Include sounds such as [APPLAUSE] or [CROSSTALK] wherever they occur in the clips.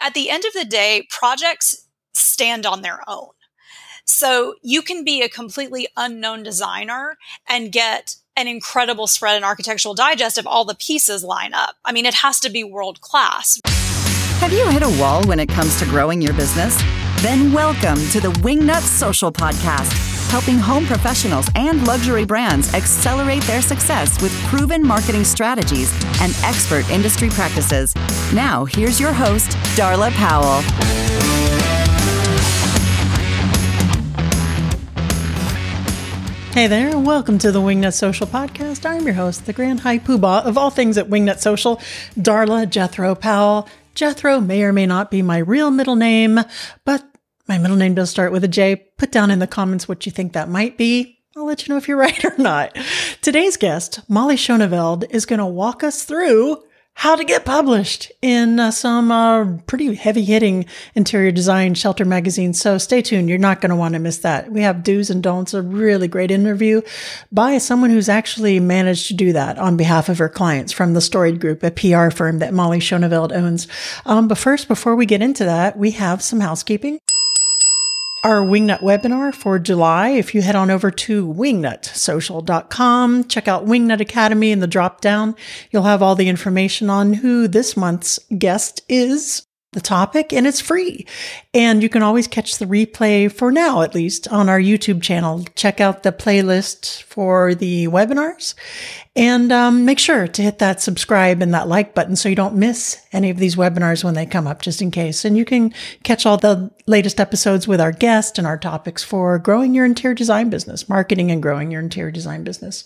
at the end of the day, projects stand on their own. So you can be a completely unknown designer and get an incredible spread in Architectural Digest if all the pieces line up. I mean, it has to be world class. Have you hit a wall when it comes to growing your business? Then welcome to the Wingnut Social Podcast, helping home professionals and luxury brands accelerate their success with proven marketing strategies and expert industry practices. Now, here's your host, Darla Powell. Hey there, and welcome to the Wingnut Social Podcast. I'm your host, the Grand High Poobah of all things at Wingnut Social, Darla Jethro Powell. Jethro may or may not be my real middle name, but my middle name does start with a J. Put down in the comments what you think that might be. I'll let you know if you're [LAUGHS] right or not. Today's guest, Molly Schoneveld, is going to walk us through how to get published in uh, some uh, pretty heavy hitting interior design shelter magazines. So stay tuned. You're not going to want to miss that. We have do's and don'ts, a really great interview by someone who's actually managed to do that on behalf of her clients from the Storied Group, a PR firm that Molly Schoneveld owns. Um, but first, before we get into that, we have some housekeeping our Wingnut webinar for July. If you head on over to wingnutsocial.com, check out Wingnut Academy in the drop down, you'll have all the information on who this month's guest is the topic and it's free. And you can always catch the replay for now, at least on our YouTube channel. Check out the playlist for the webinars and um, make sure to hit that subscribe and that like button so you don't miss any of these webinars when they come up, just in case. And you can catch all the latest episodes with our guest and our topics for growing your interior design business, marketing and growing your interior design business.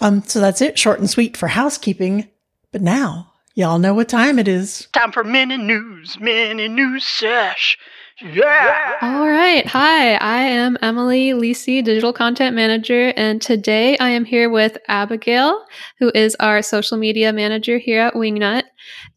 Um, so that's it, short and sweet for housekeeping. But now, Y'all know what time it is. Time for mini news, mini news sesh. Yeah. All right. Hi, I am Emily Lisi, Digital Content Manager, and today I am here with Abigail, who is our social media manager here at Wingnut.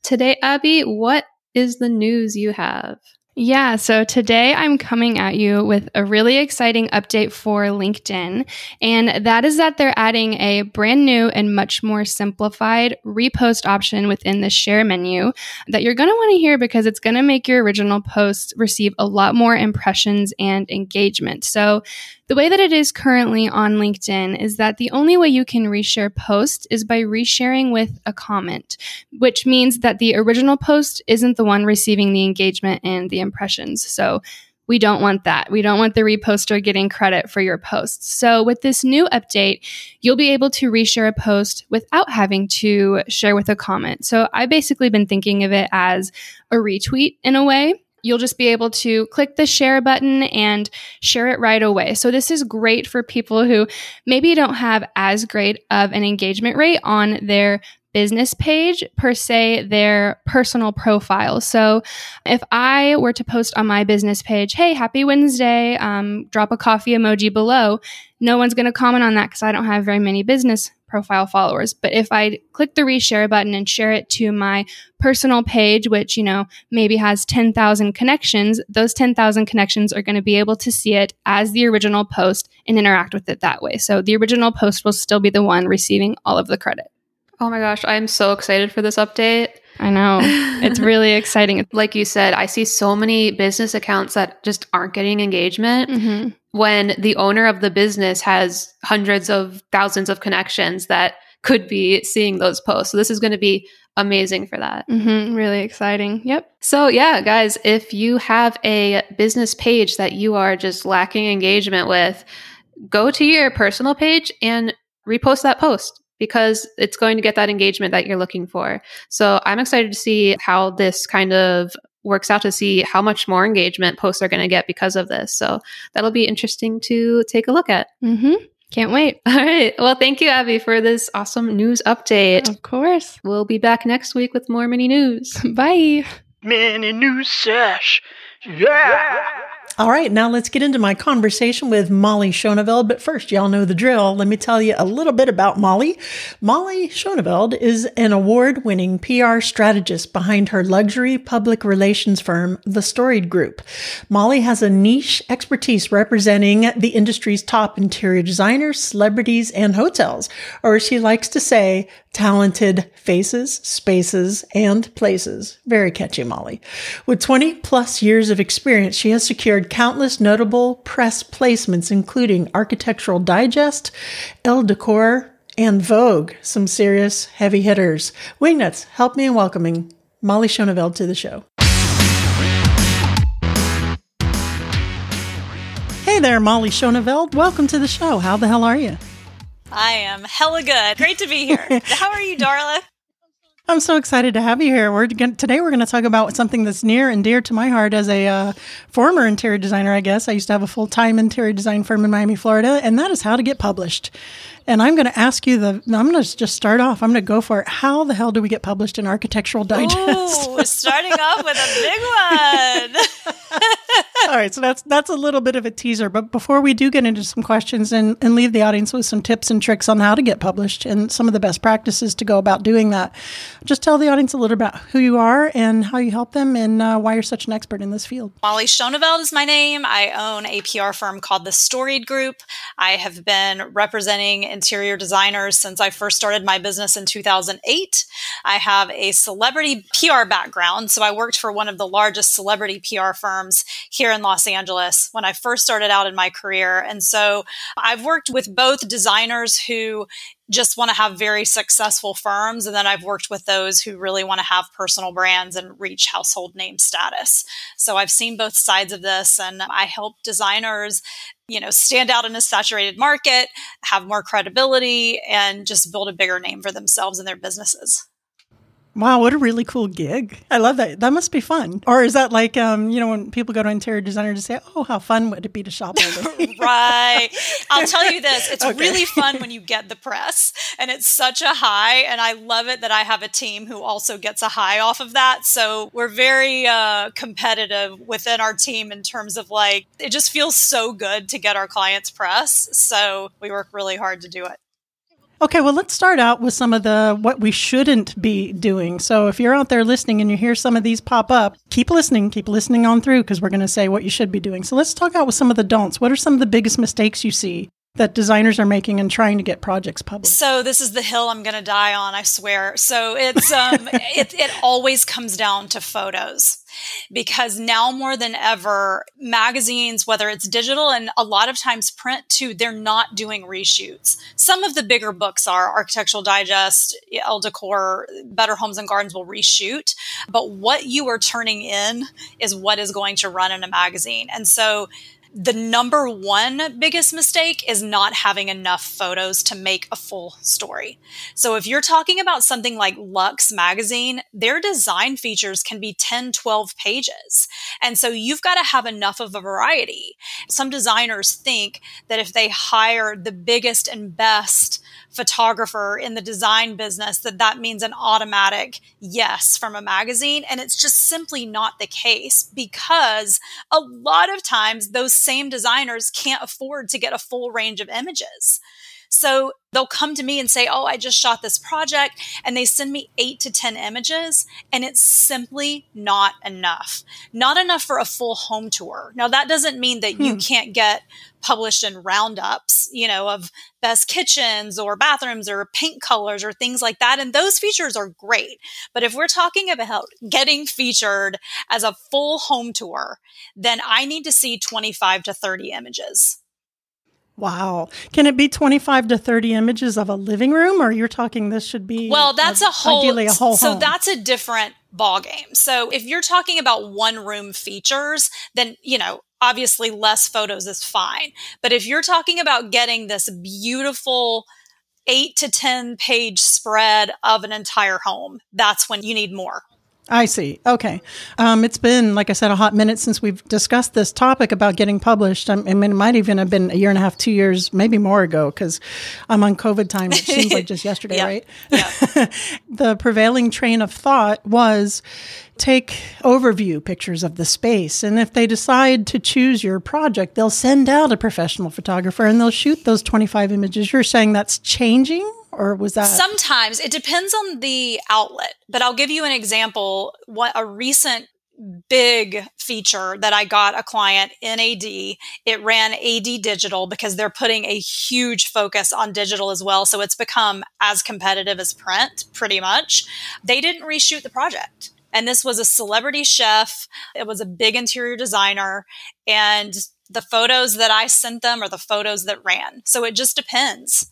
Today, Abby, what is the news you have? Yeah, so today I'm coming at you with a really exciting update for LinkedIn, and that is that they're adding a brand new and much more simplified repost option within the share menu that you're going to want to hear because it's going to make your original posts receive a lot more impressions and engagement. So, the way that it is currently on LinkedIn is that the only way you can reshare posts is by resharing with a comment, which means that the original post isn't the one receiving the engagement and the impressions. So we don't want that. We don't want the reposter getting credit for your posts. So with this new update, you'll be able to reshare a post without having to share with a comment. So I've basically been thinking of it as a retweet in a way you'll just be able to click the share button and share it right away. So this is great for people who maybe don't have as great of an engagement rate on their business page per se their personal profile. So if I were to post on my business page, hey, happy Wednesday, um, drop a coffee emoji below, no one's going to comment on that because I don't have very many business profile followers. But if I click the reshare button and share it to my personal page, which, you know, maybe has 10,000 connections, those 10,000 connections are going to be able to see it as the original post and interact with it that way. So the original post will still be the one receiving all of the credit. Oh my gosh, I'm so excited for this update. I know. [LAUGHS] It's really exciting. Like you said, I see so many business accounts that just aren't getting engagement mm-hmm. When the owner of the business has hundreds of thousands of connections that could be seeing those posts. So this is going to be amazing for that. Mm-hmm. Really exciting. Yep. So, yeah, guys, if you have a business page that you are just lacking engagement with, go to your personal page and repost that post because it's going to get that engagement that you're looking for. So I'm excited to see how this kind of works out to see how much more engagement posts are going to get because of this. So that'll be interesting to take a look at. Mm-hmm. Can't wait. [LAUGHS] All right. Well, thank you, Abby, for this awesome news update. Of course. We'll be back next week with more mini news. [LAUGHS] Bye. Mini news sesh. yeah. yeah. All right, now let's get into my conversation with Molly Schoneveld. But first, y'all know the drill. Let me tell you a little bit about Molly. Molly Schoneveld is an award winning PR strategist behind her luxury public relations firm, The Storied Group. Molly has a niche expertise representing the industry's top interior designers, celebrities, and hotels, or as she likes to say, talented faces, spaces, and places. Very catchy, Molly. With 20 plus years of experience, she has secured countless notable press placements, including Architectural Digest, Elle Decor, and Vogue. Some serious heavy hitters. Wingnuts, help me in welcoming Molly Schoneveld to the show. Hey there, Molly Schoneveld. Welcome to the show. How the hell are you? I am hella good. Great to be here. [LAUGHS] How are you, Darla? I'm so excited to have you here. We're going today we're going to talk about something that's near and dear to my heart as a uh, former interior designer. I guess I used to have a full time interior design firm in Miami, Florida, and that is how to get published. And I'm going to ask you the. I'm going to just start off. I'm going to go for it. How the hell do we get published in Architectural Digest? Ooh, starting off with a big [LAUGHS] one. All right, so that's that's a little bit of a teaser. But before we do get into some questions and, and leave the audience with some tips and tricks on how to get published and some of the best practices to go about doing that, just tell the audience a little about who you are and how you help them and uh, why you're such an expert in this field. Molly Schoneveld is my name. I own a PR firm called The Storied Group. I have been representing interior designers since I first started my business in 2008. I have a celebrity PR background, so I worked for one of the largest celebrity PR firms here in Los Angeles when I first started out in my career. And so I've worked with both designers who just want to have very successful firms. And then I've worked with those who really want to have personal brands and reach household name status. So I've seen both sides of this and I help designers, you know, stand out in a saturated market, have more credibility, and just build a bigger name for themselves and their businesses. Wow, what a really cool gig. I love that. That must be fun. Or is that like, um, you know, when people go to interior designer to say, oh, how fun would it be to shop [LAUGHS] right. I'll tell you this it's okay. really fun when you get the press, and it's such a high. And I love it that I have a team who also gets a high off of that. So we're very uh, competitive within our team in terms of like, it just feels so good to get our clients press. So we work really hard to do it. Okay, well, let's start out with some of the what we shouldn't be doing. So, if you're out there listening and you hear some of these pop up, keep listening, keep listening on through because we're going to say what you should be doing. So, let's talk out with some of the don'ts. What are some of the biggest mistakes you see that designers are making and trying to get projects published? So this is the hill I'm going to die on, I swear. So it's um, [LAUGHS] it it always comes down to photos because now more than ever, magazines, whether it's digital and a lot of times print too, they're not doing reshoots. Some of the bigger books are Architectural Digest, Elle Decor, Better Homes and Gardens will reshoot, but what you are turning in is what is going to run in a magazine, and so the number one biggest mistake is not having enough photos to make a full story. So if you're talking about something like Luxe magazine, their design features can be 10, 12 pages. And so you've got to have enough of a variety. Some designers think that if they hire the biggest and best photographer in the design business that that means an automatic yes from a magazine. And it's just simply not the case because a lot of times those same designers can't afford to get a full range of images so they'll come to me and say, Oh, I just shot this project. And they send me eight to 10 images, and it's simply not enough. Not enough for a full home tour. Now, that doesn't mean that hmm. you can't get published in roundups, you know, of best kitchens or bathrooms or paint colors or things like that. And those features are great. But if we're talking about getting featured as a full home tour, then I need to see 25 to 30 images. Wow. Can it be 25 to 30 images of a living room or you're talking this should be Well, that's a, a whole ideally a whole So home. that's a different ball game. So if you're talking about one room features, then, you know, obviously less photos is fine. But if you're talking about getting this beautiful 8 to 10 page spread of an entire home, that's when you need more. I see. Okay. Um, it's been, like I said, a hot minute since we've discussed this topic about getting published. I mean, it might even have been a year and a half, two years, maybe more ago, because I'm on COVID time, which seems like just [LAUGHS] yesterday, yeah. right? Yeah. [LAUGHS] the prevailing train of thought was take overview pictures of the space. And if they decide to choose your project, they'll send out a professional photographer and they'll shoot those 25 images. You're saying that's changing? Or was that sometimes it depends on the outlet but i'll give you an example what a recent big feature that I got a client in AD. It ran AD digital because they're putting a huge focus on digital as well. So it's become as competitive as print, pretty much. They didn't reshoot the project. And this was a celebrity chef. It was a big interior designer. And the photos that I sent them are the photos that ran. So it just depends.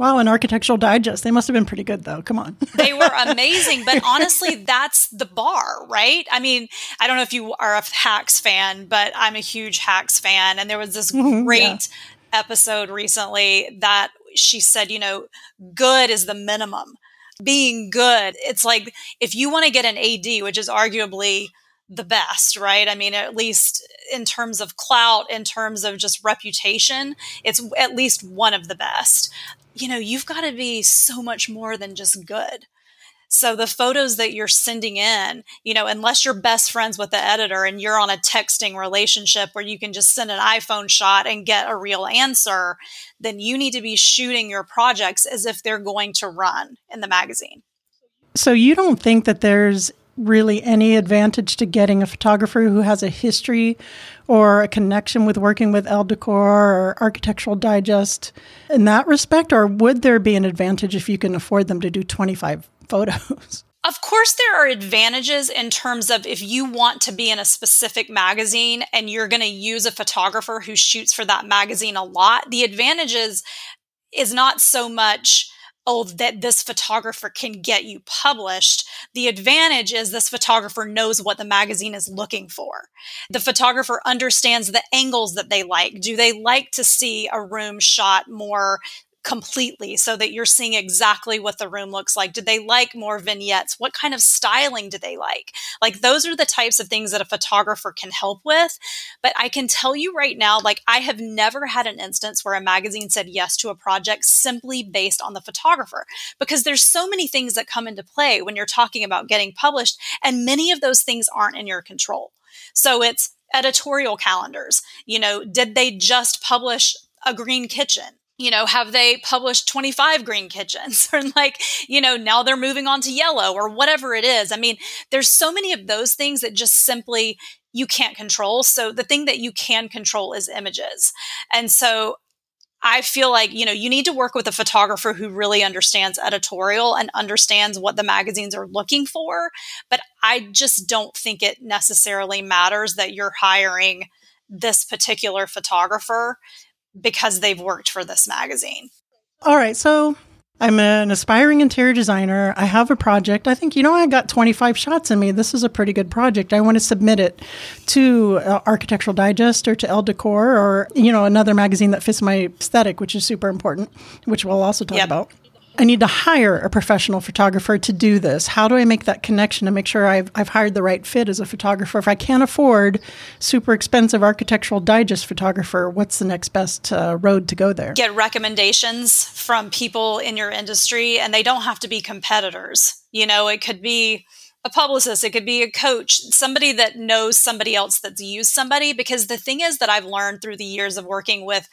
Wow, an architectural digest. They must have been pretty good though. Come on. they were [LAUGHS] amazing, but honestly, that's the bar, right? I mean, I don't know if you are a Hacks fan, but I'm a huge Hacks fan. And there was this mm-hmm, great yeah. episode recently that she said, you know, good is the minimum. Being good, it's like if you want to get an AD, which is arguably the best, right? I mean, at least in terms of clout, in terms of just reputation, it's at least one of the best you know, you've got to be so much more than just good. So the photos that you're sending in, you know, unless you're best friends with the editor and you're on a texting relationship where you can just send an iPhone shot and get a real answer, then you need to be shooting your projects as if they're going to run in the magazine. So you don't think that there's really any advantage to getting a photographer who has a history or a connection with working with Elle Decor or Architectural Digest in that respect? Or would there be an advantage if you can afford them to do 25 photos? [LAUGHS] Of course, there are advantages in terms of if you want to be in a specific magazine and you're going to use a photographer who shoots for that magazine a lot. The advantages is not so much oh, that this photographer can get you published. The advantage is this photographer knows what the magazine is looking for. The photographer understands the angles that they like. Do they like to see a room shot more completely so that you're seeing exactly what the room looks like? Do they like more vignettes? What kind of styling do they like? Like, those are the types of things that a photographer can help with. But I can tell you right now, like, I have never had an instance where a magazine said yes to a project simply based on the photographer because there's so many things that come into play when you're talking about getting published, and many of those things aren't in your control. So it's editorial calendars. You know, did they just publish a green kitchen? You know, have they published 25 green kitchens [LAUGHS] or like, you know, now they're moving on to yellow or whatever it is. I mean, there's so many of those things that just simply you can't control. So the thing that you can control is images. And so I feel like, you know, you need to work with a photographer who really understands editorial and understands what the magazines are looking for. But I just don't think it necessarily matters that you're hiring this particular photographer because they've worked for this magazine. All right. So I'm an aspiring interior designer. I have a project. I think, you know, I got 25 shots in me. This is a pretty good project. I want to submit it to uh, Architectural Digest or to Elle Decor or, you know, another magazine that fits my aesthetic, which is super important, which we'll also talk yep. about. I need to hire a professional photographer to do this. How do I make that connection to make sure I've, I've hired the right fit as a photographer? If I can't afford super expensive architectural digest photographer, what's the next best uh, road to go there? Get recommendations from people in your industry, and they don't have to be competitors. You know, it could be a publicist, it could be a coach, somebody that knows somebody else that's used somebody. Because the thing is that I've learned through the years of working with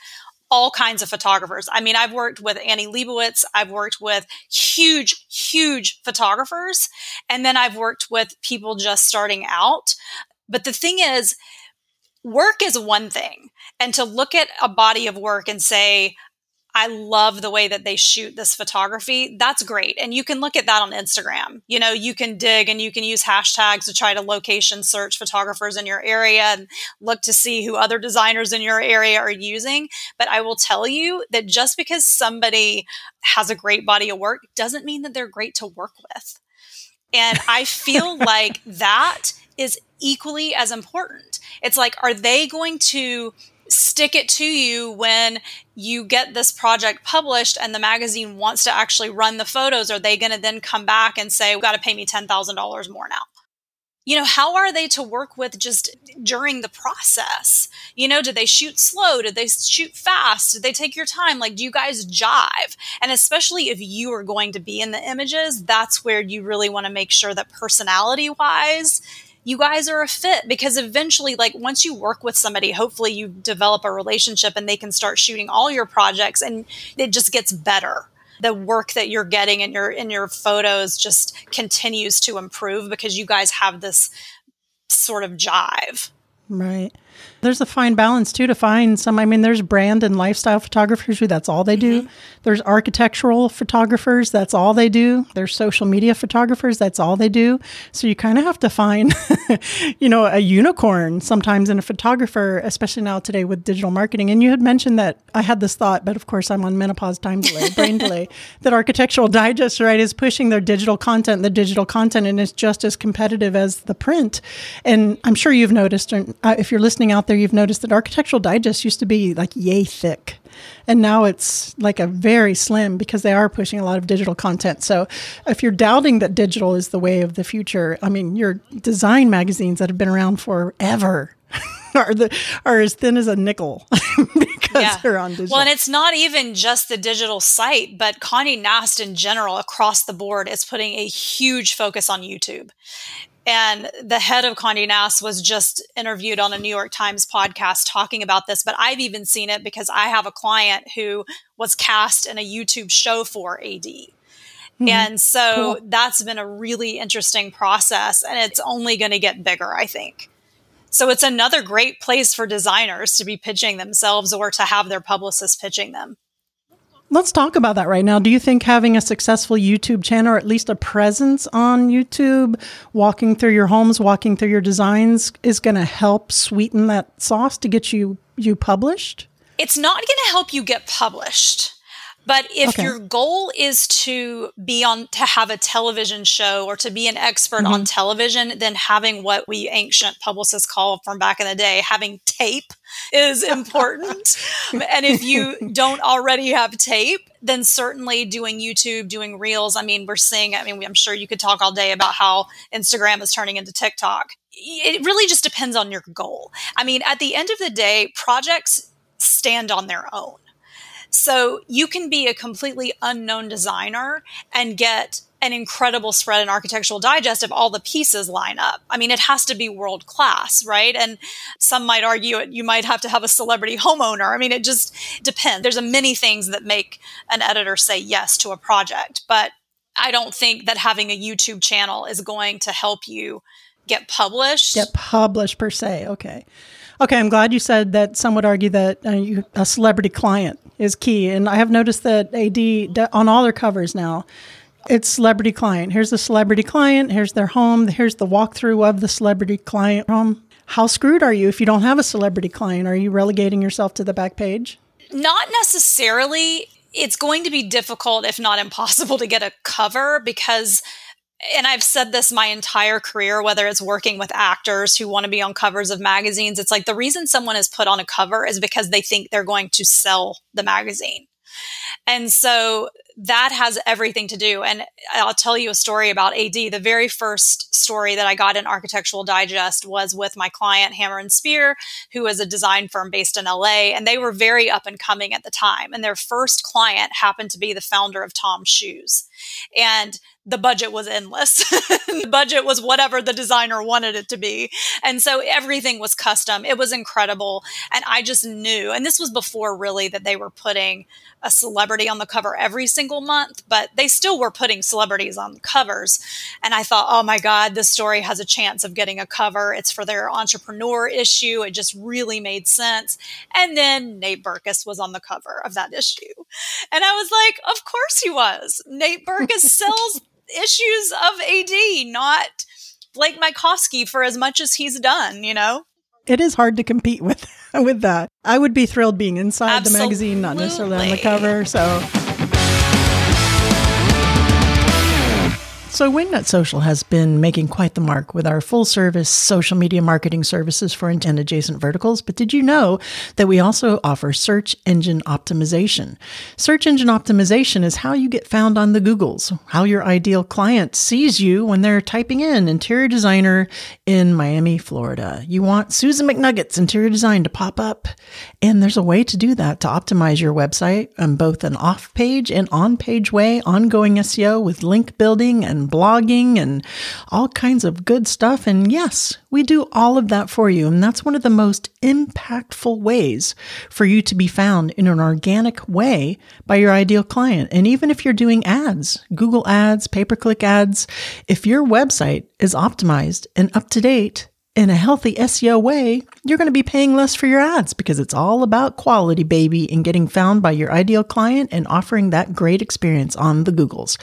all kinds of photographers. I mean, I've worked with Annie Leibovitz, I've worked with huge, huge photographers, and then I've worked with people just starting out. But the thing is, work is one thing. And to look at a body of work and say, I love the way that they shoot this photography. That's great. And you can look at that on Instagram. You know, you can dig and you can use hashtags to try to location search photographers in your area and look to see who other designers in your area are using. But I will tell you that just because somebody has a great body of work doesn't mean that they're great to work with. And I feel [LAUGHS] like that is equally as important. It's like, are they going to stick it to you when you get this project published and the magazine wants to actually run the photos are they going to then come back and say we got to pay me $10,000 more now? You know how are they to work with just during the process? You know did they shoot slow? Did they shoot fast? Did they take your time? Like do you guys jive? And especially if you are going to be in the images that's where you really want to make sure that personality wise you guys are a fit because eventually like once you work with somebody hopefully you develop a relationship and they can start shooting all your projects and it just gets better the work that you're getting in your in your photos just continues to improve because you guys have this sort of jive. Right. There's a fine balance too to find some. I mean, there's brand and lifestyle photographers who that's all they do. Mm-hmm. There's architectural photographers, that's all they do. There's social media photographers, that's all they do. So you kind of have to find, [LAUGHS] you know, a unicorn sometimes in a photographer, especially now today with digital marketing. And you had mentioned that I had this thought, but of course I'm on menopause time delay, brain [LAUGHS] delay, that Architectural Digest, right, is pushing their digital content, the digital content, and it's just as competitive as the print. And I'm sure you've noticed, uh, if you're listening out there, you've noticed that Architectural Digest used to be like yay thick. And now it's like a very slim because they are pushing a lot of digital content. So if you're doubting that digital is the way of the future, I mean, your design magazines that have been around forever [LAUGHS] are the are as thin as a nickel [LAUGHS] because yeah. they're on digital. Well, and it's not even just the digital site, but Condé Nast in general across the board is putting a huge focus on YouTube. And the head of Condé Nast was just interviewed on a New York Times podcast talking about this. But I've even seen it because I have a client who was cast in a YouTube show for AD. Mm-hmm. And so cool. that's been a really interesting process, and it's only going to get bigger, I think. So it's another great place for designers to be pitching themselves or to have their publicists pitching them. Let's talk about that right now. Do you think having a successful YouTube channel or at least a presence on YouTube, walking through your homes, walking through your designs is going to help sweeten that sauce to get you you published? It's not going to help you get published. But if okay. your goal is to be on, to have a television show or to be an expert mm-hmm. on television, then having what we ancient publicists call from back in the day, having tape is important. [LAUGHS] and if you don't already have tape, then certainly doing YouTube, doing reels. I mean, we're seeing, I mean, I'm sure you could talk all day about how Instagram is turning into TikTok. It really just depends on your goal. I mean, at the end of the day, projects stand on their own. So you can be a completely unknown designer and get an incredible spread in architectural digest if all the pieces line up. I mean, it has to be world class, right? And some might argue it, you might have to have a celebrity homeowner. I mean, it just depends. There's a many things that make an editor say yes to a project, but I don't think that having a YouTube channel is going to help you get published. Get published per se. Okay. Okay, I'm glad you said that. Some would argue that uh, you, a celebrity client is key, and I have noticed that AD on all their covers now, it's celebrity client. Here's the celebrity client. Here's their home. Here's the walkthrough of the celebrity client home. How screwed are you if you don't have a celebrity client? Are you relegating yourself to the back page? Not necessarily. It's going to be difficult, if not impossible, to get a cover because and I've said this my entire career, whether it's working with actors who want to be on covers of magazines, it's like the reason someone is put on a cover is because they think they're going to sell the magazine. And so that has everything to do. And I'll tell you a story about AD. The very first story that I got in Architectural Digest was with my client, Hammer and Spear, who is a design firm based in LA. And they were very up and coming at the time. And their first client happened to be the founder of Tom's Shoes. And the budget was endless. [LAUGHS] the budget was whatever the designer wanted it to be. And so everything was custom. It was incredible. And I just knew, and this was before really that they were putting a celebrity on the cover every single month, but they still were putting celebrities on covers. And I thought, oh my God, this story has a chance of getting a cover. It's for their entrepreneur issue. It just really made sense. And then Nate Berkus was on the cover of that issue. And I was like, of course he was. Nate Berkus sells issues of AD, not Blake Mycoskie for as much as he's done, you know? It is hard to compete with [LAUGHS] with that. I would be thrilled being inside Absolutely. the magazine, not necessarily on the cover. So So, Wingnut Social has been making quite the mark with our full service social media marketing services for and adjacent verticals. But did you know that we also offer search engine optimization? Search engine optimization is how you get found on the Googles, how your ideal client sees you when they're typing in interior designer in Miami, Florida. You want Susan McNuggets interior design to pop up. And there's a way to do that to optimize your website on both an off page and on page way, ongoing SEO with link building blogging and all kinds of good stuff. And yes, we do all of that for you. And that's one of the most impactful ways for you to be found in an organic way by your ideal client. And even if you're doing ads, Google ads, pay per click ads, if your website is optimized and up to date, in a healthy SEO way, you're going to be paying less for your ads because it's all about quality, baby, and getting found by your ideal client and offering that great experience on the Googles.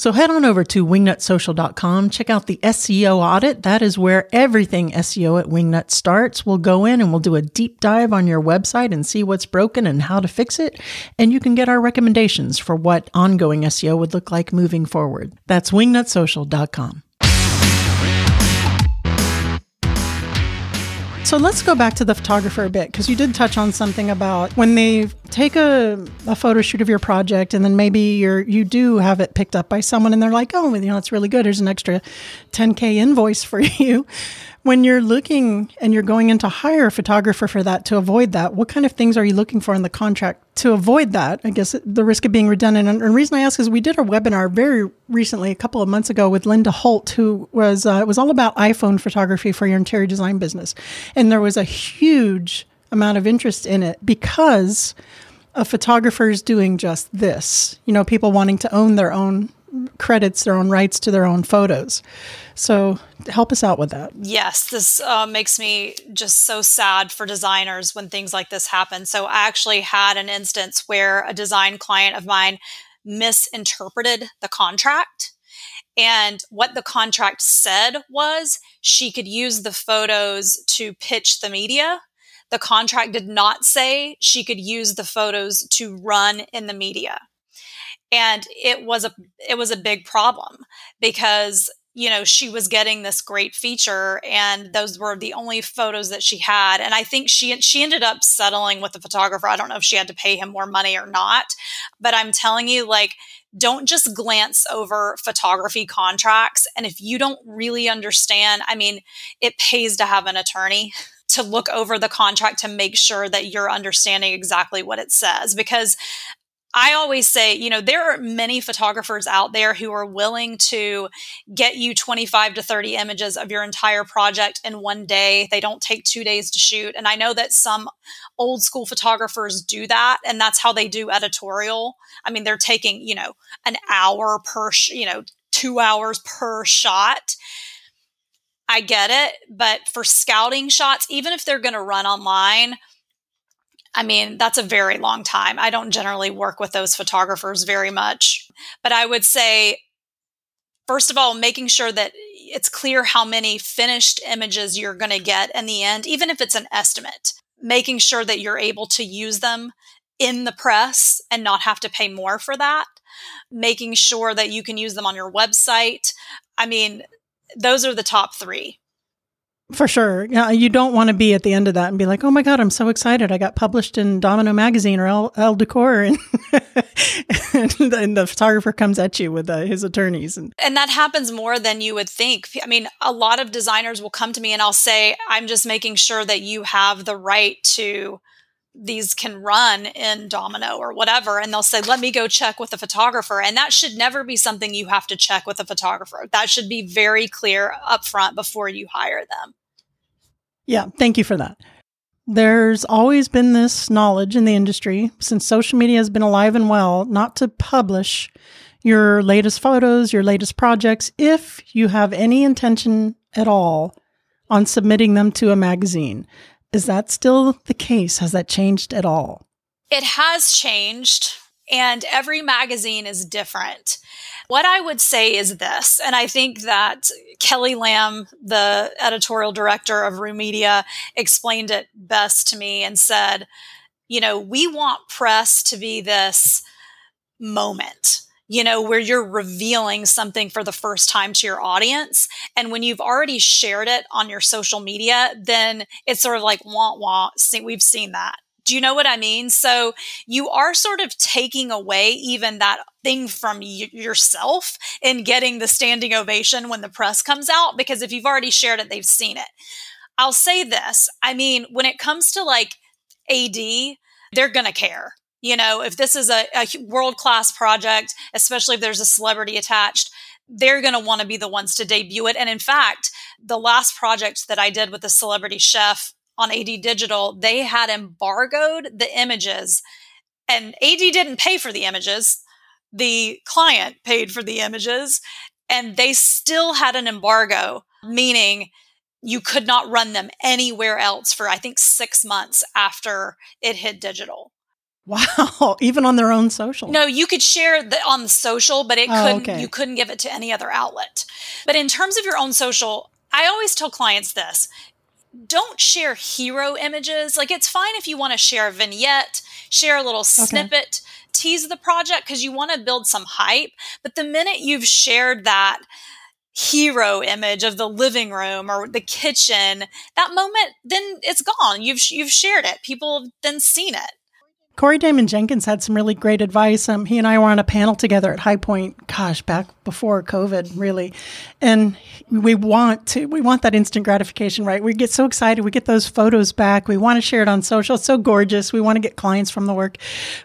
So head on over to wingnutsocial.com, check out the SEO audit. That is where everything SEO at Wingnut starts. We'll go in and we'll do a deep dive on your website and see what's broken and how to fix it. And you can get our recommendations for what ongoing SEO would look like moving forward. That's wingnutsocial.com. So let's go back to the photographer a bit because you did touch on something about when they take a, a photo shoot of your project and then maybe you're you do have it picked up by someone and they're like, oh, you know, it's really good. Here's an extra 10k invoice for [LAUGHS] you when you're looking and you're going in to hire a photographer for that to avoid that, what kind of things are you looking for in the contract to avoid that? I guess the risk of being redundant. And the reason I ask is we did a webinar very recently, a couple of months ago, with Linda Holt, who was uh, it was all about iPhone photography for your interior design business, and there was a huge amount of interest in it because a photographer is doing just this. You know, people wanting to own their own credits, their own rights to their own photos. So help us out with that. Yes, this uh, makes me just so sad for designers when things like this happen. So I actually had an instance where a design client of mine misinterpreted the contract. And what the contract said was she could use the photos to pitch the media. The contract did not say she could use the photos to run in the media and it was a it was a big problem because you know she was getting this great feature and those were the only photos that she had. And i think she she ended up settling with the photographer. I don't know if she had to pay him more money or not but i'm telling you like don't just glance over photography contracts. And if you don't really understand i mean it pays to have an attorney [LAUGHS] to look over the contract to make sure that you're understanding exactly what it says because I always say, you know, there are many photographers out there who are willing to get you 25 to 30 images of your entire project in one day. They don't take two days to shoot. And I know that some old school photographers do that, and that's how they do editorial. I mean, they're taking, you know, an hour per, sh- you know, two hours per shot. I get it. But for scouting shots, even if they're going to run online, I mean, that's a very long time. I don't generally work with those photographers very much. But I would say, first of all, making sure that it's clear how many finished images you're going to get in the end, even if it's an estimate, making sure that you're able to use them in the press and not have to pay more for that, making sure that you can use them on your website. I mean, those are the top three. For sure. You don't want to be at the end of that and be like, "Oh my god, I'm so excited! I got published in Domino magazine or Elle, Elle Decor," [LAUGHS] and, and the photographer comes at you with uh, his attorneys, and and that happens more than you would think. I mean, a lot of designers will come to me and I'll say, "I'm just making sure that you have the right to." these can run in domino or whatever and they'll say let me go check with the photographer and that should never be something you have to check with a photographer that should be very clear upfront before you hire them yeah, thank you for that. There's always been this knowledge in the industry since social media has been alive and well not to publish your latest photos, your latest projects, if you have any intention at all on submitting them to a magazine. Is that still the case? Has that changed at all? It has changed, and every magazine is different. What I would say is this, and I think that Kelly Lamb, the editorial director of Rue Media, explained it best to me and said, you know, we want press to be this moment you know, where you're revealing something for the first time to your audience. And when you've already shared it on your social media, then it's sort of like wah. See, we've seen that. Do you know what I mean? So you are sort of taking away even that thing from y- yourself in getting the standing ovation when the press comes out, because if you've already shared it, they've seen it. I'll say this. I mean, when it comes to like AD, they're going to care. You know, if this is a, a world class project, especially if there's a celebrity attached, they're going to want to be the ones to debut it. And in fact, the last project that I did with the celebrity chef on AD Digital, they had embargoed the images and AD didn't pay for the images. The client paid for the images and they still had an embargo, meaning you could not run them anywhere else for I think 6 months after it hit digital. Wow, [LAUGHS] even on their own social. No, you could share the, on the social, but it Oh, couldn't okay. you couldn't give it to any other outlet. But in terms of your own social, I always tell clients this. Don't share hero images. Like it's fine if you want to share a vignette, share a little snippet, tease the project because you want to build some hype, but the minute you've shared that hero image of the living room or the kitchen, that moment then it's gone. You've you've shared it. People have then seen it. Corey Damon Jenkins had some really great advice. Um, he and I were on a panel together at High Point, gosh, back before COVID, really. And we want to, we want that instant gratification, right? We get so excited. We get those photos back. We want to share it on social. It's so gorgeous. We want to get clients from the work.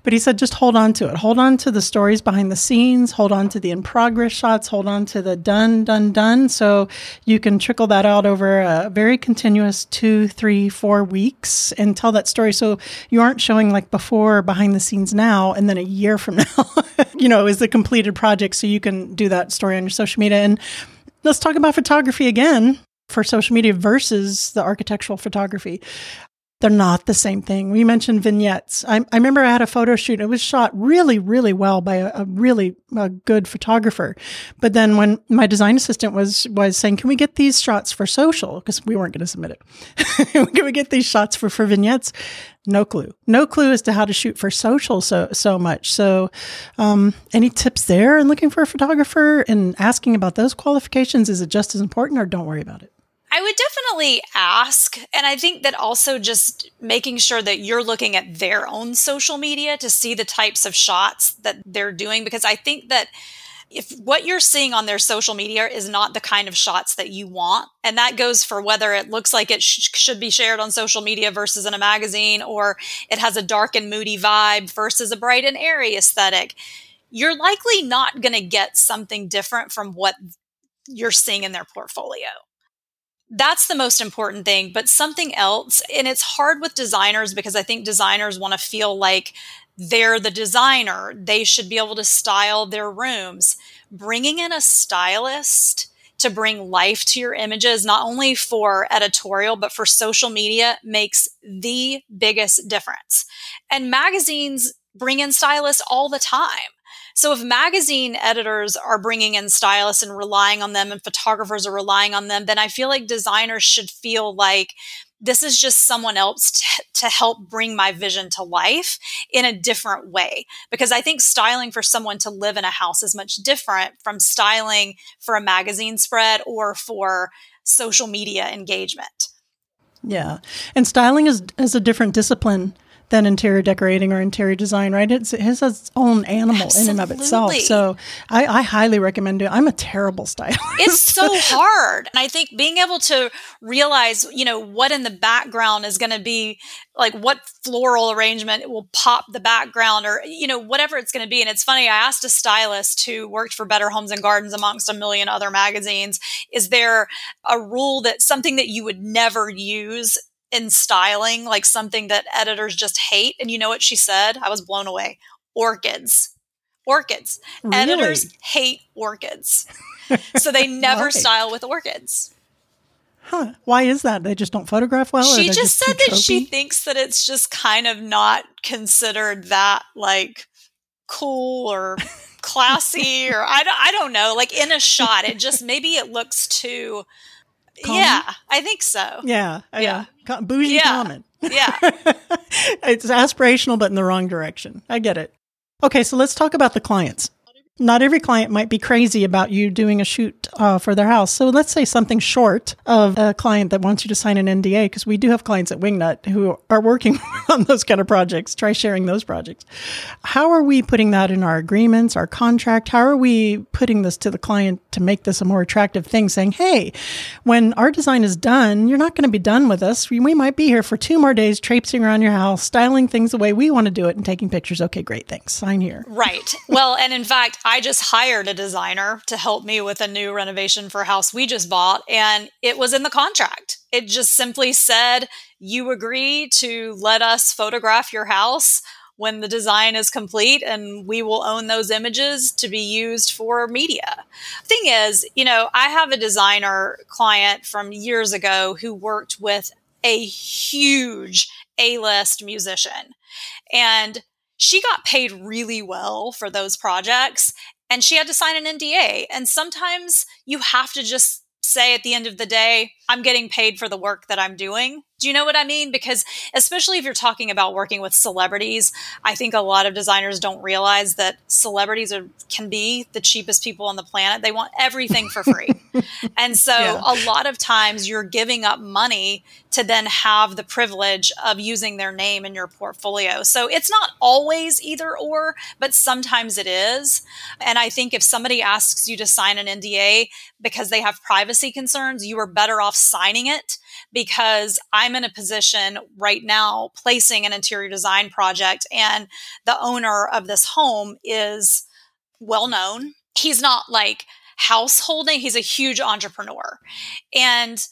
But he said, just hold on to it. Hold on to the stories behind the scenes. Hold on to the in progress shots. Hold on to the done, done, done. So you can trickle that out over a very continuous two, three, four weeks and tell that story. So you aren't showing like before behind the scenes now and then a year from [LAUGHS] now, you know, is the completed project. So you can do that story on your social media. And let's talk about photography again for social media versus the architectural photography. They're not the same thing. We mentioned vignettes. I, I remember I had a photo shoot. It was shot really, really well by a, a really a good photographer. But then when my design assistant was was saying, "Can we get these shots for social?" Because we weren't going to submit it. [LAUGHS] Can we get these shots for for vignettes? No clue. No clue as to how to shoot for social so so much. So, um, any tips there? And looking for a photographer and asking about those qualifications is it just as important, or don't worry about it? I would definitely ask. And I think that also just making sure that you're looking at their own social media to see the types of shots that they're doing. Because I think that if what you're seeing on their social media is not the kind of shots that you want, and that goes for whether it looks like it sh- should be shared on social media versus in a magazine, or it has a dark and moody vibe versus a bright and airy aesthetic, you're likely not going to get something different from what you're seeing in their portfolio that's the most important thing. But something else, and it's hard with designers because I think designers want to feel like they're the designer. They should be able to style their rooms. Bringing in a stylist to bring life to your images, not only for editorial, but for social media, makes the biggest difference. And magazines bring in stylists all the time. So if magazine editors are bringing in stylists and relying on them and photographers are relying on them, then I feel like designers should feel like this is just someone else t- to help bring my vision to life in a different way. Because I think styling for someone to live in a house is much different from styling for a magazine spread or for social media engagement. Yeah. And styling is, is a different discipline than interior decorating or interior design, right? It's, it has its own animal in and of itself. So I, I highly recommend it. I'm a terrible stylist. It's so [LAUGHS] hard. And I think being able to realize, you know, what in the background is going to be like what floral arrangement will pop the background or, you know, whatever it's going to be. And it's funny, I asked a stylist who worked for Better Homes and Gardens amongst a million other magazines, is there a rule that something that you would never use in styling, like something that editors just hate? And you know what she said? I was blown away. Orchids. Orchids. Really? Editors hate orchids. [LAUGHS] so they never style with orchids. Huh. Why is that? They just don't photograph well? she they're just said that she thinks that it's just kind of not considered that like cool or classy or I don't, I don't know like in a shot it just maybe it looks too Common? yeah i think so Yeah. Yeah. Yeah. Bougie Yeah. comment. yeah [LAUGHS] it's aspirational, but in the wrong direction. I get it. Okay, so let's talk about the clients. Not every client might be crazy about you doing a shoot uh, for their house. So let's say something short of a client that wants you to sign an NDA, because we do have clients at Wingnut who are working [LAUGHS] on those kind of projects. Try sharing those projects. How are we putting that in our agreements, our contract? How are we putting this to the client to make this a more attractive thing? Saying, hey, when our design is done, you're not going to be done with us. We, might be here for two more days, traipsing around your house, styling things the way we want to do it, and taking pictures. Okay, great, thanks. Sign here. right well and in fact i just hired a designer to help me with a new renovation for a house we just bought and it was in the contract it just simply said you agree to let us photograph your house when the design is complete and we will own those images to be used for media. Thing is, you know, I have a designer client from years ago who worked with a huge A-list musician and she got paid really well for those projects and she had to sign an NDA. And sometimes you have to just say at the end of the day, I'm getting paid for the work that I'm doing. Do you know what I mean? Because especially if you're talking about working with celebrities, I think a lot of designers don't realize that celebrities are, can be the cheapest people on the planet. They want everything for free. [LAUGHS] and so yeah. a lot of times you're giving up money to then have the privilege of using their name in your portfolio. So it's not always either or, but sometimes it is. And I think if somebody asks you to sign an NDA because they have privacy concerns, you are better off signing it because I'm in a position right now placing an interior design project and the owner of this home is well known. He's not like householding, he's a huge entrepreneur. And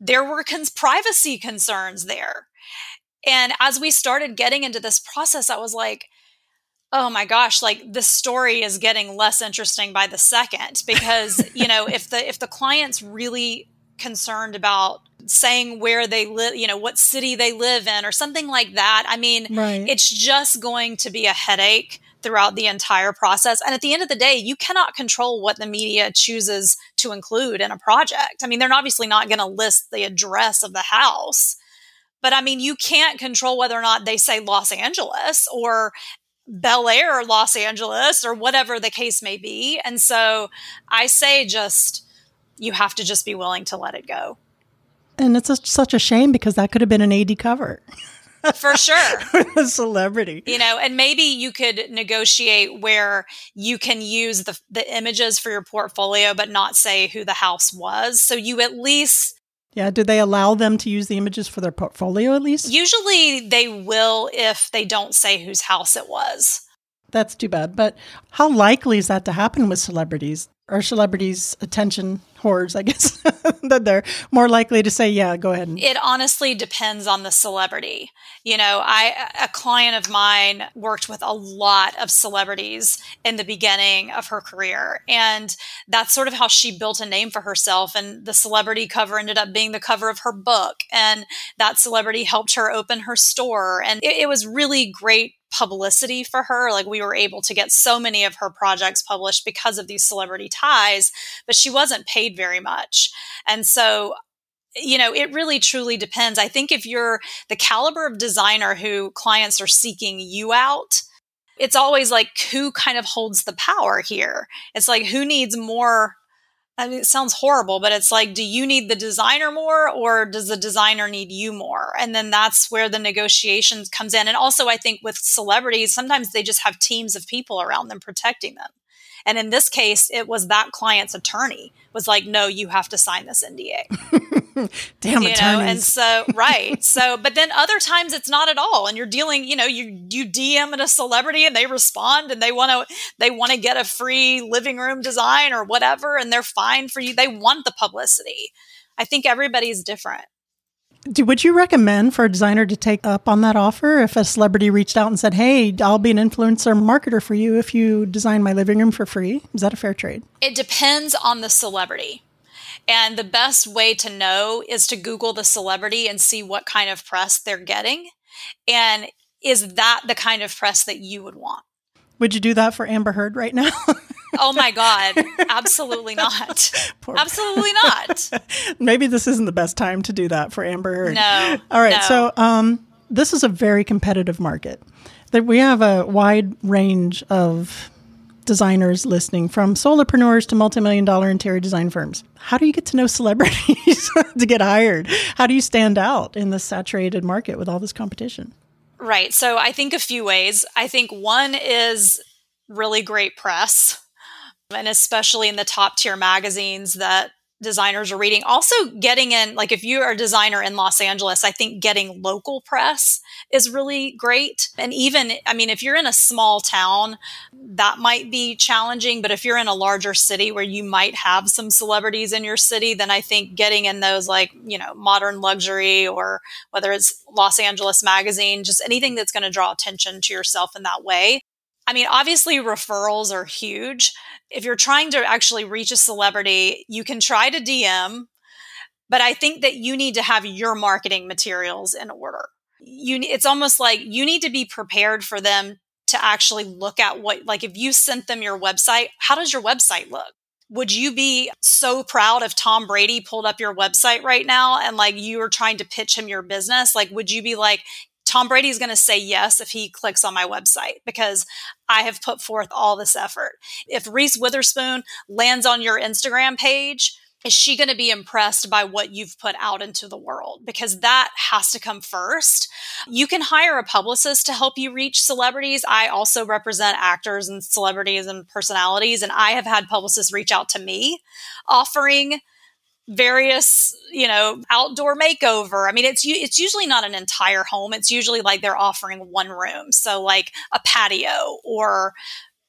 there were cons- privacy concerns there. And as we started getting into this process, I was like, oh my gosh like this story is getting less interesting by the second because [LAUGHS] you know if the if the client's really concerned about saying where they live, you know, what city they live in or something like that. I mean, right. it's just going to be a headache throughout the entire process. And at the end of the day, you cannot control what the media chooses to include in a project. I mean, they're obviously not going to list the address of the house. But I mean, you can't control whether or not they say Los Angeles or Bel Air, Los Angeles, or whatever the case may be. And so I say just, you have to just be willing to let it go. And it's a, such a shame because that could have been an AD cover. [LAUGHS] [LAUGHS] For sure. [LAUGHS] a celebrity. You know, and maybe you could negotiate where you can use the, the images for your portfolio, but not say who the house was. So you at least yeah, do they allow them to use the images for their portfolio at least? Usually they will if they don't say whose house it was. That's too bad. But how likely is that to happen with celebrities? Are celebrities attention whores, I guess, [LAUGHS] that they're more likely to say, yeah, go ahead. It honestly depends on the celebrity. You know, I, a client of mine worked with a lot of celebrities in the beginning of her career. And that's sort of how she built a name for herself. And the celebrity cover ended up being the cover of her book. And that celebrity helped her open her store. And it, it was really great publicity for her. Like we were able to get so many of her projects published because of these celebrity ties, but she wasn't paid very much. And so you know, it really truly depends. I think if you're the caliber of designer who clients are seeking you out, it's always like who kind of holds the power here. It's like who needs more I mean, it sounds horrible, but it's like, do you need the designer more or does the designer need you more? And then that's where the negotiations comes in. And also, I think with celebrities, sometimes they just have teams of people around them protecting them. And in this case, it was that client's attorney was like, no, you have to sign this NDA. [LAUGHS] Damn you attorneys. know, and so [LAUGHS] right. so but then other times it's not at all. And you're dealing, you know, you you DM at a celebrity and they respond and they want to they want to get a free living room design or whatever, and they're fine for you. They want the publicity. I think everybody's different. Do, would you recommend for a designer to take up on that offer if a celebrity reached out and said, "Hey, I'll be an influencer marketer for you if you design my living room for free"? Is that a fair trade? It depends on the celebrity. And the best way to know is to Google the celebrity and see what kind of press they're getting. And is that the kind of press that you would want? Would you do that for Amber Heard right now? [LAUGHS] oh my God. [LAUGHS] Absolutely not. [LAUGHS] Poor Absolutely not. [LAUGHS] Maybe this isn't the best time to do that for Amber Heard. No. All right. No. So, um, this is a very competitive market. That we have a wide range of designers listening from solopreneurs to multi-million dollar interior design firms. How do you get to know celebrities to get hired? How do you stand out in this saturated market with all this competition? Right. So I think a few ways. I think one is really great press, and especially in the top tier magazines that designers are reading. Also, getting in, like if you're a designer in Los Angeles, I think getting local press is really great. And even, I mean, if you're in a small town, that might be challenging. But if you're in a larger city where you might have some celebrities in your city, then I think getting in those, like, you know, modern luxury or whether it's Los Angeles Magazine, just anything that's going to draw attention to yourself in that way. I mean, obviously, referrals are huge if you're trying to actually reach a celebrity, you can try to DM, but I think that you need to have your marketing materials in order. You it's almost like you need to be prepared for them to actually look at what like if you sent them your website, how does your website look? Would you be so proud if Tom Brady pulled up your website right now and like you were trying to pitch him your business? Like, would you be like, Tom Brady is going to say yes if he clicks on my website because I have put forth all this effort. If Reese Witherspoon lands on your Instagram page, is she going to be impressed by what you've put out into the world? Because that has to come first. You can hire a publicist to help you reach celebrities. I also represent actors and celebrities and personalities, and I have had publicists reach out to me offering various you know outdoor makeover. I mean it's it's usually not an entire home. It's usually like they're offering one room. So like a patio or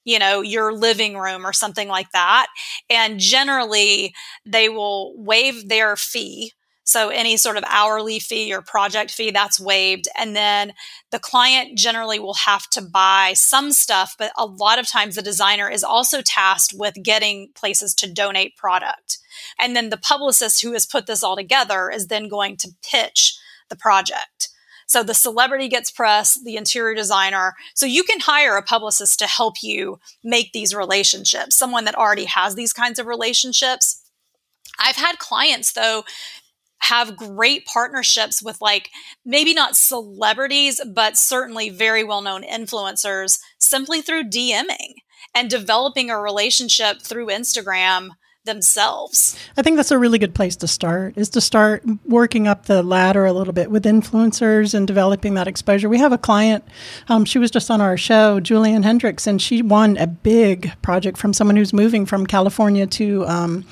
you know your living room or something like that. And generally they will waive their fee. So any sort of hourly fee or project fee that's waived. And then the client generally will have to buy some stuff, but a lot of times the designer is also tasked with getting places to donate product. And then the publicist who has put this all together is then going to pitch the project. So the celebrity gets press, the interior designer. So you can hire a publicist to help you make these relationships, someone that already has these kinds of relationships. I've had clients though have great partnerships with like maybe not celebrities, but certainly very well known influencers simply through DMing and developing a relationship through Instagram themselves. I think that's a really good place to start is to start working up the ladder a little bit with influencers and developing that exposure. We have a client, um, she was just on our show, Julian Hendricks, and she won a big project from someone who's moving from California to um,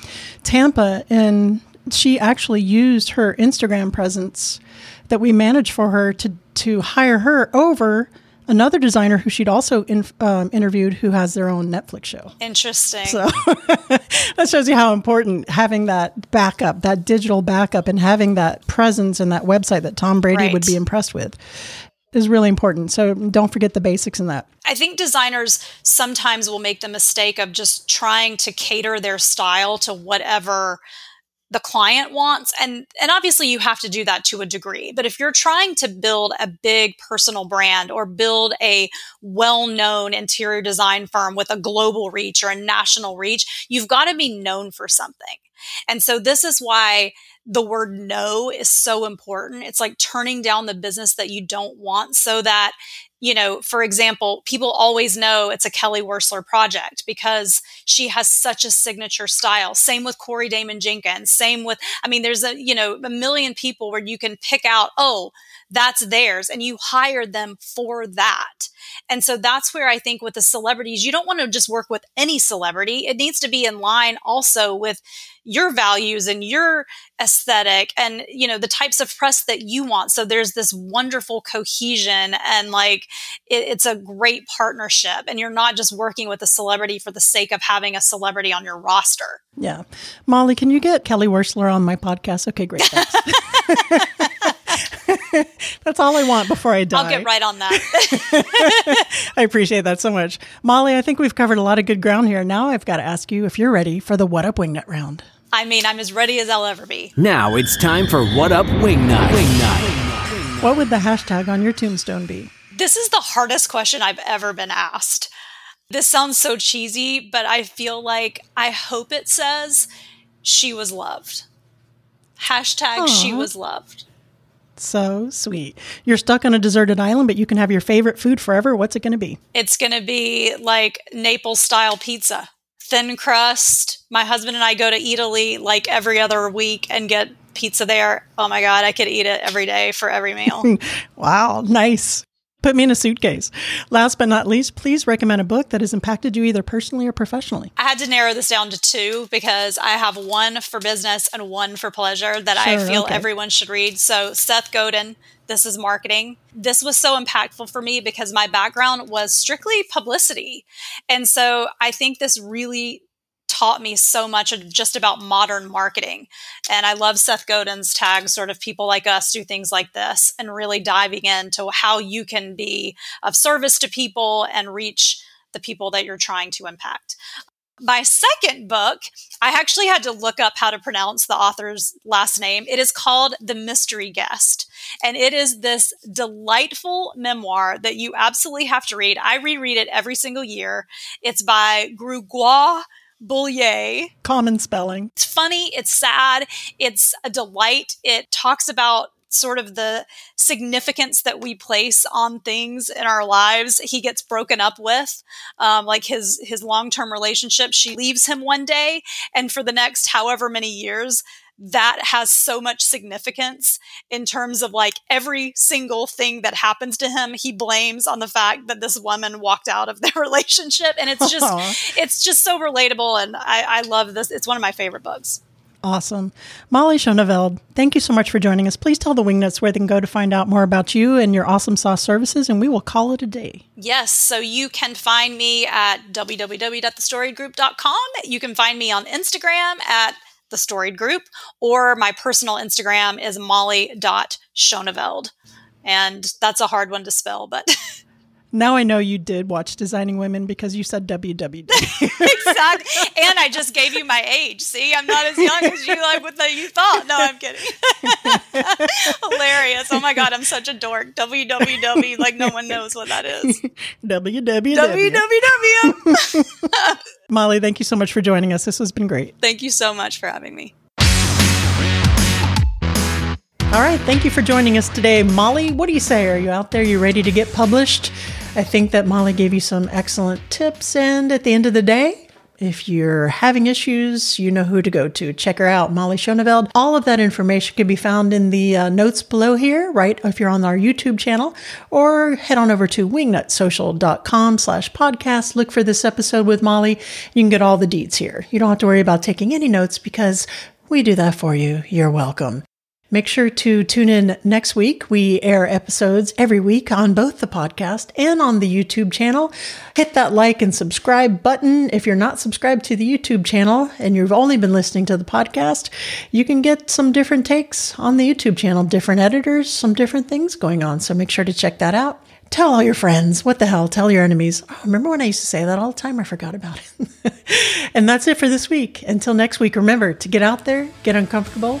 Tampa And she actually used her Instagram presence that we managed for her to to hire her over another designer who she'd also in, um, interviewed who has their own Netflix show. Interesting. So [LAUGHS] that shows you how important having that backup, that digital backup, and having that presence and that website that Tom Brady right. would be impressed with is really important. So don't forget the basics in that. I think designers sometimes will make the mistake of just trying to cater their style to whatever the client wants and and obviously you have to do that to a degree but if you're trying to build a big personal brand or build a well-known interior design firm with a global reach or a national reach you've got to be known for something and so this is why the word no is so important. It's like turning down the business that you don't want so that you know, for example, people always know it's a Kelly Wearstler project because she has such a signature style. Same with Corey Damen Jenkins. Same with, I mean, there's a, you know, a million people where you can pick out, oh, that's theirs and you hired them for that. And so that's where I think with the celebrities, you don't want to just work with any celebrity. It needs to be in line also with your values and your aesthetic and you know the types of press that you want. So there's this wonderful cohesion and like it, it's a great partnership. And you're not just working with a celebrity for the sake of having a celebrity on your roster. Yeah. Molly can you get kelly Wearstler on my podcast? Okay great [LAUGHS] [LAUGHS] That's all I want before I die. I'll get right on that. [LAUGHS] [LAUGHS] I appreciate that so much. Molly, I think we've covered a lot of good ground here. Now I've got to ask you if you're ready for the What Up Wingnut round. I mean, I'm as ready as I'll ever be. Now it's time for What Up Wingnut. Wingnut. What would the hashtag on your tombstone be? This is the hardest question I've ever been asked. This sounds so cheesy, but I feel like I hope it says she was loved. Hashtag Aww. she was loved. So sweet. You're stuck on a deserted island, but you can have your favorite food forever. What's it going to be? It's going to be like Naples style pizza, thin crust. My husband and I go to Italy like every other week and get pizza there. Oh my God, I could eat it every day for every meal. [LAUGHS] wow, nice. Put me in a suitcase. Last but not least, please recommend a book that has impacted you either personally or professionally. I had to narrow this down to two because I have one for business and one for pleasure that I feel okay. everyone should read. So, Seth Godin, This is Marketing. This was so impactful for me because my background was strictly publicity. And so, I think this really taught me so much just about modern marketing. And I love Seth Godin's tag, sort of people like us do things like this, and really diving into how you can be of service to people and reach the people that you're trying to impact. My second book, I actually had to look up how to pronounce the author's last name. It is called The Mystery Guest. And it is this delightful memoir that you absolutely have to read. I reread it every single year. It's by Gregoire Bouillier. Common spelling. It's funny, it's sad, it's a delight. It talks about sort of the significance that we place on things in our lives he gets broken up with um, like his his long-term relationship she leaves him one day and for the next however many years that has so much significance in terms of like every single thing that happens to him he blames on the fact that this woman walked out of [LAUGHS] their relationship and it's just Aw. it's just so relatable and I, I love this it's one of my favorite books Awesome. Molly Schoneveld, thank you so much for joining us. Please tell the Wingnuts where they can go to find out more about you and your awesome sauce services, and we will call it a day. Yes, so you can find me at www.thestoriedgroup.com. You can find me on Instagram at the Storied Group, or my personal Instagram is molly.schoneveld. Mm. And that's a hard one to spell, but [LAUGHS] Now I know you did watch Designing Women because you said www. [LAUGHS] exactly. And I just gave you my age. See, I'm not as young as you like what you thought. No, I'm kidding. [LAUGHS] Hilarious. Oh my god, I'm such a dork. www. Like no one knows what that is. www. www. [LAUGHS] Molly, thank you so much for joining us. This has been great. Thank you so much for having me. All right, thank you for joining us today. Molly, what do you say? Are you out there? You ready to get published? I think that Molly gave you some excellent tips. And at the end of the day, if you're having issues, you know who to go to. Check her out, Molly Schoneveld. All of that information can be found in the uh, notes below here, right? If you're on our YouTube channel, or head on over to wingnutsocial.com slash podcast. Look for this episode with Molly. You can get all the deets here. You don't have to worry about taking any notes because we do that for you. You're welcome. Make sure to tune in next week. We air episodes every week on both the podcast and on the YouTube channel. Hit that like and subscribe button. If you're not subscribed to the YouTube channel and you've only been listening to the podcast, you can get some different takes on the YouTube channel, different editors, some different things going on. So make sure to check that out. Tell all your friends. What the hell? Tell your enemies. Oh, remember when I used to say that all the time? I forgot about it. [LAUGHS] and that's it for this week. Until next week, remember to get out there, get uncomfortable,